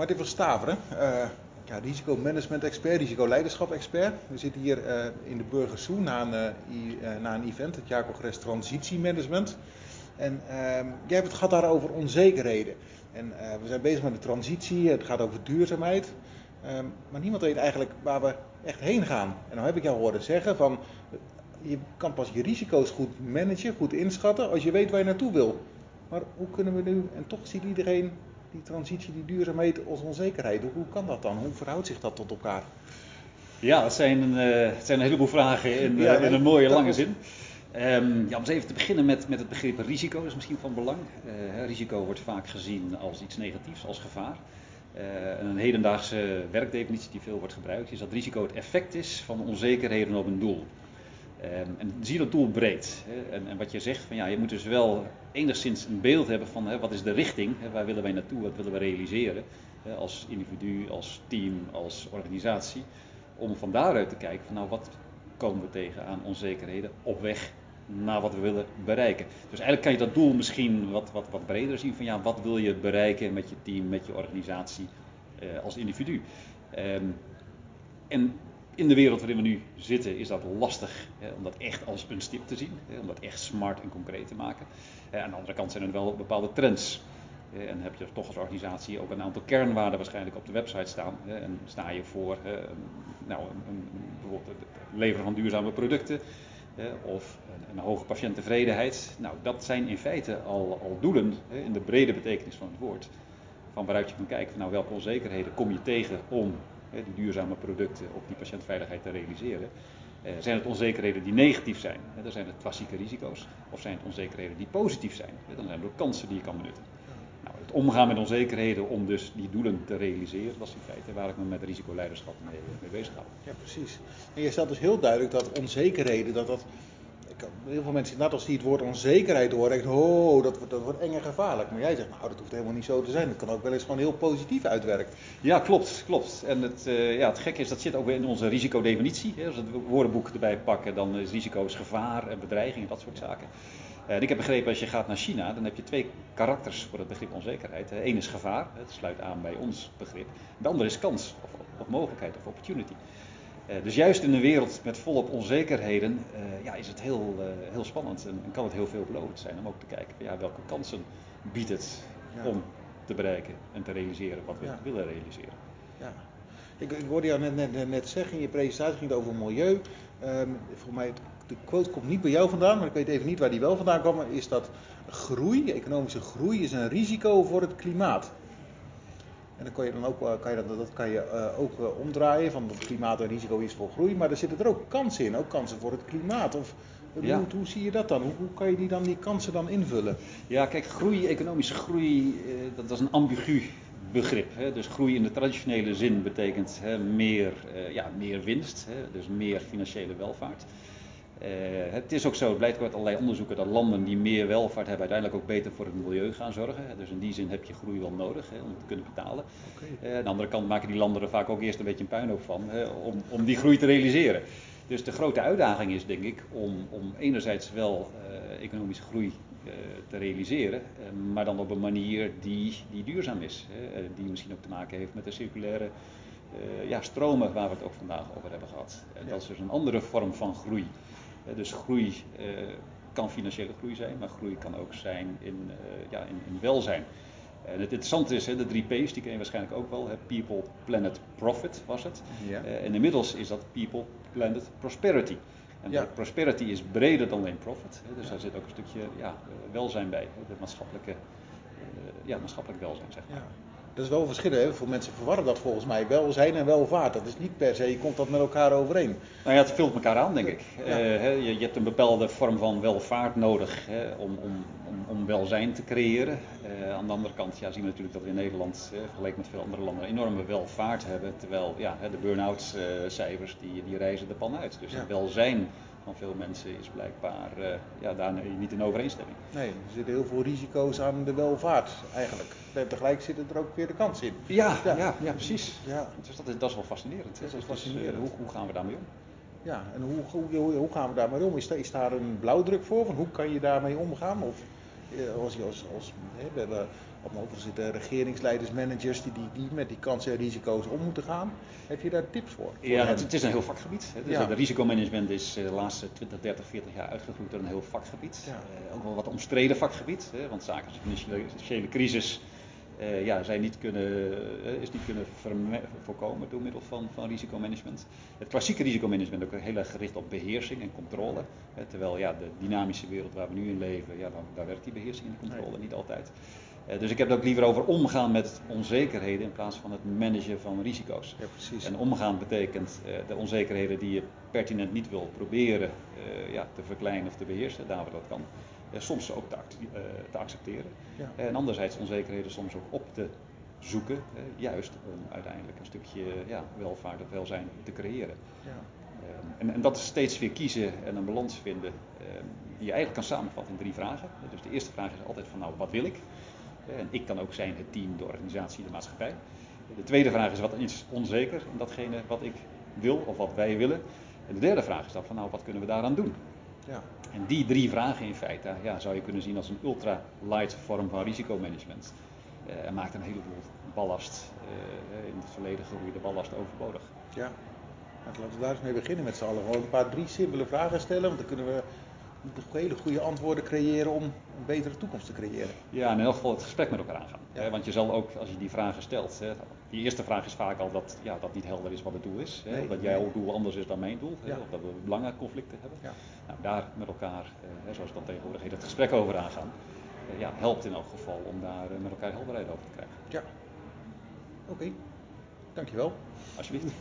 Martin van Staveren, uh, ja, risicomanagement-expert, risicoleiderschap-expert. We zitten hier uh, in de Burgersoe na, een, uh, na een event, het jaarcongres Transitiemanagement. En ehm, jij hebt het gehad daar over onzekerheden. En we zijn bezig met de transitie, het gaat over duurzaamheid. Ehm, maar niemand weet eigenlijk waar we echt heen gaan. En nou heb ik jou horen zeggen van, je kan pas je risico's goed managen, goed inschatten, als je weet waar je naartoe wil. Maar hoe kunnen we nu, en toch ziet iedereen die transitie, die duurzaamheid als onzekerheid. Hoe kan dat dan? Hoe verhoudt zich dat tot elkaar? Ja, dat zijn, uh, het zijn een heleboel vragen in, ja, uh, in een mooie lange zin. Um, ja, om eens even te beginnen met, met het begrip risico, dat is misschien van belang. Uh, risico wordt vaak gezien als iets negatiefs, als gevaar. een hedendaagse werkdefinitie die veel wordt gebruikt is dat risico het effect is van onzekerheden op een doel. Um, en zie dat doel breed. Hè? En, en, wat je zegt, van ja, je moet dus wel enigszins een beeld hebben van hè, wat is de richting, hè, waar willen wij naartoe, wat willen we realiseren. Hè, als individu, als team, als organisatie. Om van daaruit te kijken van nou wat komen we tegen aan onzekerheden op weg naar wat we willen bereiken. Dus eigenlijk kan je dat doel misschien wat, wat, wat breder zien van ja, wat wil je bereiken met je team, met je organisatie eh, als individu. Um, en in de wereld waarin we nu zitten is dat lastig hè, om dat echt als een stip te zien, hè, om dat echt smart en concreet te maken. Aan de andere kant zijn er wel bepaalde trends. En heb je toch als organisatie ook een aantal kernwaarden waarschijnlijk op de website staan. Hè, en sta je voor nou, bijvoorbeeld het leveren van duurzame producten of een, een, hoge patiënttevredenheid. Nou, dat zijn in feite al, al doelen in de brede betekenis van het woord. Van waaruit je kan kijken van nou, welke onzekerheden kom je tegen om die duurzame producten op die patiëntveiligheid te realiseren. Eh, zijn het onzekerheden die negatief zijn? dan zijn het klassieke risico's. Of zijn het onzekerheden die positief zijn? dan zijn het ook kansen die je kan benutten. Nou, het omgaan met onzekerheden om dus die doelen te realiseren, dat is in feite waar ik me met risicoleiderschap mee, mee bezig hou. Ja, precies. En je stelt dus heel duidelijk dat onzekerheden, dat dat heel veel mensen, net als die het woord onzekerheid horen, denken, oh, dat, dat wordt eng en gevaarlijk. Maar jij zegt, nou, dat hoeft helemaal niet zo te zijn. Dat kan ook wel eens gewoon heel positief uitwerken. Ja, klopt, klopt. En het, uh, ja, het gekke is, dat zit ook weer in onze risicodefinitie. Als we het woordenboek erbij pakken, dan is risico's gevaar en bedreiging en dat soort zaken. Uh, en ik heb begrepen, als je gaat naar China, dan heb je twee karakters voor het begrip onzekerheid. Eén is gevaar, het sluit aan bij ons begrip. De andere is kans, of mogelijkheid, of opportunity. Uh, dus juist in een wereld met volop onzekerheden uh, ja, is het heel, uh, heel spannend en, en, kan het heel veelbelovend zijn om ook te kijken ja, welke kansen biedt het ja. om te bereiken en te realiseren wat we ja. willen realiseren. Ja. Ik, ik hoorde jou net, net, net, zeggen in je presentatie ging het over milieu. Um, volgens mij, de quote komt niet bij jou vandaan, maar ik weet even niet waar die wel vandaan kwam. Is dat groei, economische groei, is een risico voor het klimaat. En dan kan je dan ook, kan je dat, dat kan je uh, ook uh, omdraaien, van dat klimaat een risico is voor groei, maar er zitten er ook kansen in, ook kansen voor het klimaat. Of, ja. hoe, hoe, zie je dat dan? Hoe, hoe, kan je die, dan, die kansen dan invullen? Ja, kijk, groei, economische groei, uh, dat, dat, is een ambigu begrip. Hè? Dus groei in de traditionele zin betekent hè, meer, ja, meer winst, hè? dus meer financiële welvaart. Uh, het is ook zo, het blijkt uit allerlei onderzoeken dat landen die meer welvaart hebben uiteindelijk ook beter voor het milieu gaan zorgen. Dus in die zin heb je groei wel nodig hè, om te kunnen betalen. Okay. Uh, aan de andere kant maken die landen er vaak ook eerst een beetje een puinhoop van hè, om, om die groei te realiseren. Dus de grote uitdaging is denk ik om, om enerzijds wel uh, economische groei te realiseren, maar dan op een manier die, die duurzaam is. Hè, die misschien ook te maken heeft met de circulaire ja, stromen waar we het ook vandaag over hebben gehad. En dat is dus een andere vorm van groei. Dus groei uh, kan financiële groei zijn, maar groei kan ook zijn in, uh, ja, in, in, welzijn. En het interessante is, hè, de drie P's, die ken je waarschijnlijk ook wel. Hè, people, planet, profit was het. Ja. En inmiddels is dat people, planet, prosperity. En ja. prosperity is breder dan alleen profit. Hè, dus ja. daar zit ook een stukje ja, welzijn bij. De maatschappelijke, ja, maatschappelijk welzijn, zeg maar. Dat is wel verschil. Hè? Veel mensen verwarren dat volgens mij. Welzijn en welvaart. Dat is niet per se, komt dat met elkaar overeen. Nou ja, het vult elkaar aan, denk ik. Ja. Uh, je, je, hebt een bepaalde vorm van welvaart nodig hè, om, om, om, om, welzijn te creëren. Uh, aan de andere kant ja, zien we natuurlijk dat we in Nederland, uh, vergeleken met veel andere landen, enorme welvaart hebben. Terwijl ja, de burn-out cijfers die, die reizen de pan uit. Dus ja. welzijn van veel mensen is blijkbaar uh, ja, daar niet in overeenstemming. Nee, er zitten heel veel risico's aan de welvaart eigenlijk. En tegelijk zitten er ook weer de kansen in. Ja, ja, ja, ja precies. Ja. Dus dat is, dat is wel fascinerend. Dat is fascinerend. Dus, uh, hoe, hoe gaan we daarmee om? Ja, en hoe, hoe, hoe gaan we daarmee om? Is, daar, is daar een blauwdruk voor? Van hoe kan je daarmee omgaan? Of als je als, als, hè, we hebben er zitten regeringsleiders, managers die, die, die met die kansen en risico's om moeten gaan. Heb je daar tips voor? ja, het, het, is een heel vakgebied. Dus ja. De risicomanagement is de laatste 20, 30, 40 jaar uitgegroeid door een heel vakgebied. Ja. ook wel wat omstreden vakgebied. Hè, want zaken als de financiële crisis uh, ja, zij niet kunnen, uh, is niet kunnen voorkomen door middel van, van risicomanagement. Het klassieke risicomanagement ook heel erg gericht op beheersing en controle. Hè, terwijl ja, de dynamische wereld waar we nu in leven, ja, dan, daar werkt die beheersing en die controle niet altijd. Uh, dus ik heb het ook liever over omgaan met onzekerheden in plaats van het managen van risico's. Ja, precies. En omgaan betekent de onzekerheden die je pertinent niet wil proberen ja, te verkleinen of te beheersen, daar waar dat kan soms ook te, uh, te accepteren. Ja. En anderzijds onzekerheden soms ook op te zoeken, juist om uiteindelijk een stukje ja, welvaart of welzijn te creëren. Ja. Ehm, en, en, dat is steeds weer kiezen en een balans vinden ehm, die je eigenlijk kan samenvatten in drie vragen. Dus de eerste vraag is altijd van nou, wat wil ik? En ik kan ook zijn het team, de organisatie, de maatschappij. De tweede vraag is wat is onzeker in datgene wat ik wil of wat wij willen. En de derde vraag is dan van nou, wat kunnen we daaraan doen? Ja. En die drie vragen in feite ja, zou je kunnen zien als een ultra-light vorm van risicomanagement. Uh, en maakt een heleboel ballast, uh, in het verleden groeide ballast overbodig. Ja, nou, laten we daar eens mee beginnen met z'n allen. Gewoon een paar drie simpele vragen stellen, want dan kunnen we hele goede antwoorden creëren om een betere toekomst te creëren. Ja, in elk geval het gesprek met elkaar aangaan. Ja. Want je zal ook, als je die vragen stelt, hè, die eerste vraag is vaak al dat, ja, dat niet helder is wat het doel is. Hè, nee, dat jouw doel anders is dan mijn doel. Hè, of dat we belangenconflicten hebben. Ja. Nou, daar met elkaar, eh, zoals dat tegenwoordig heet, het gesprek over aangaan. Eh, ja, helpt in elk geval om daar eh, met elkaar helderheid over te krijgen. Ja. Oké, okay. dankjewel. Alsjeblieft.